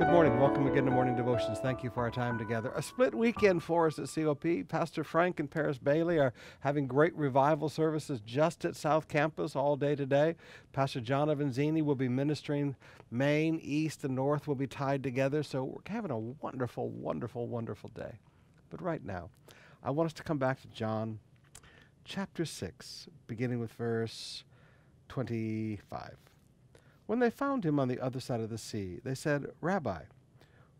Good morning. Welcome again to Morning Devotions. Thank you for our time together. A split weekend for us at COP. Pastor Frank and Paris Bailey are having great revival services just at South Campus all day today. Pastor John Avanzini will be ministering. Main, East, and North will be tied together. So we're having a wonderful, wonderful, wonderful day. But right now, I want us to come back to John chapter 6, beginning with verse 25. When they found him on the other side of the sea, they said, Rabbi,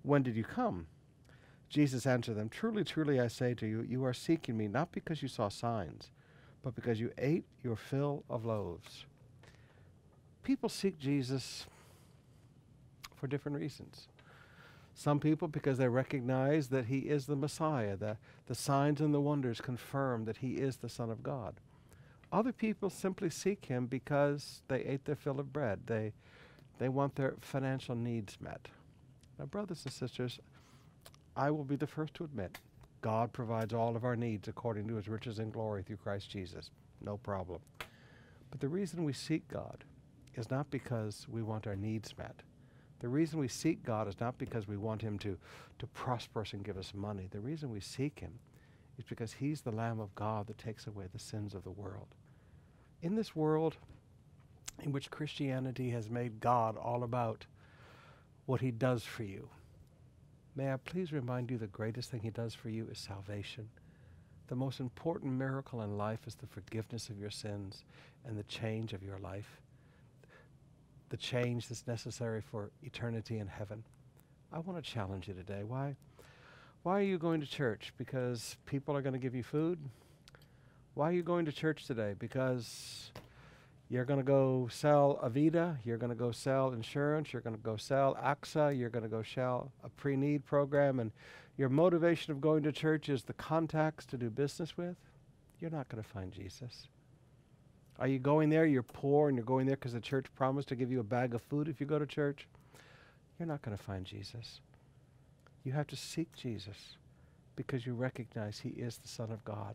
when did you come? Jesus answered them, Truly, truly, I say to you, you are seeking me not because you saw signs, but because you ate your fill of loaves. People seek Jesus for different reasons. Some people because they recognize that he is the Messiah, the, the signs and the wonders confirm that he is the Son of God. Other people simply seek him because they ate their fill of bread. They, they want their financial needs met. Now, brothers and sisters, I will be the first to admit God provides all of our needs according to his riches and glory through Christ Jesus. No problem. But the reason we seek God is not because we want our needs met. The reason we seek God is not because we want him to, to prosper us and give us money. The reason we seek him because he's the Lamb of God that takes away the sins of the world. In this world in which Christianity has made God all about what he does for you, may I please remind you the greatest thing he does for you is salvation. The most important miracle in life is the forgiveness of your sins and the change of your life, the change that's necessary for eternity in heaven. I want to challenge you today. Why? Why are you going to church? Because people are going to give you food? Why are you going to church today? Because you're going to go sell Avida, you're going to go sell insurance, you're going to go sell AXA, you're going to go sell a pre need program, and your motivation of going to church is the contacts to do business with? You're not going to find Jesus. Are you going there? You're poor and you're going there because the church promised to give you a bag of food if you go to church? You're not going to find Jesus. You have to seek Jesus because you recognize he is the Son of God.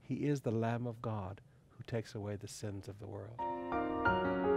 He is the Lamb of God who takes away the sins of the world.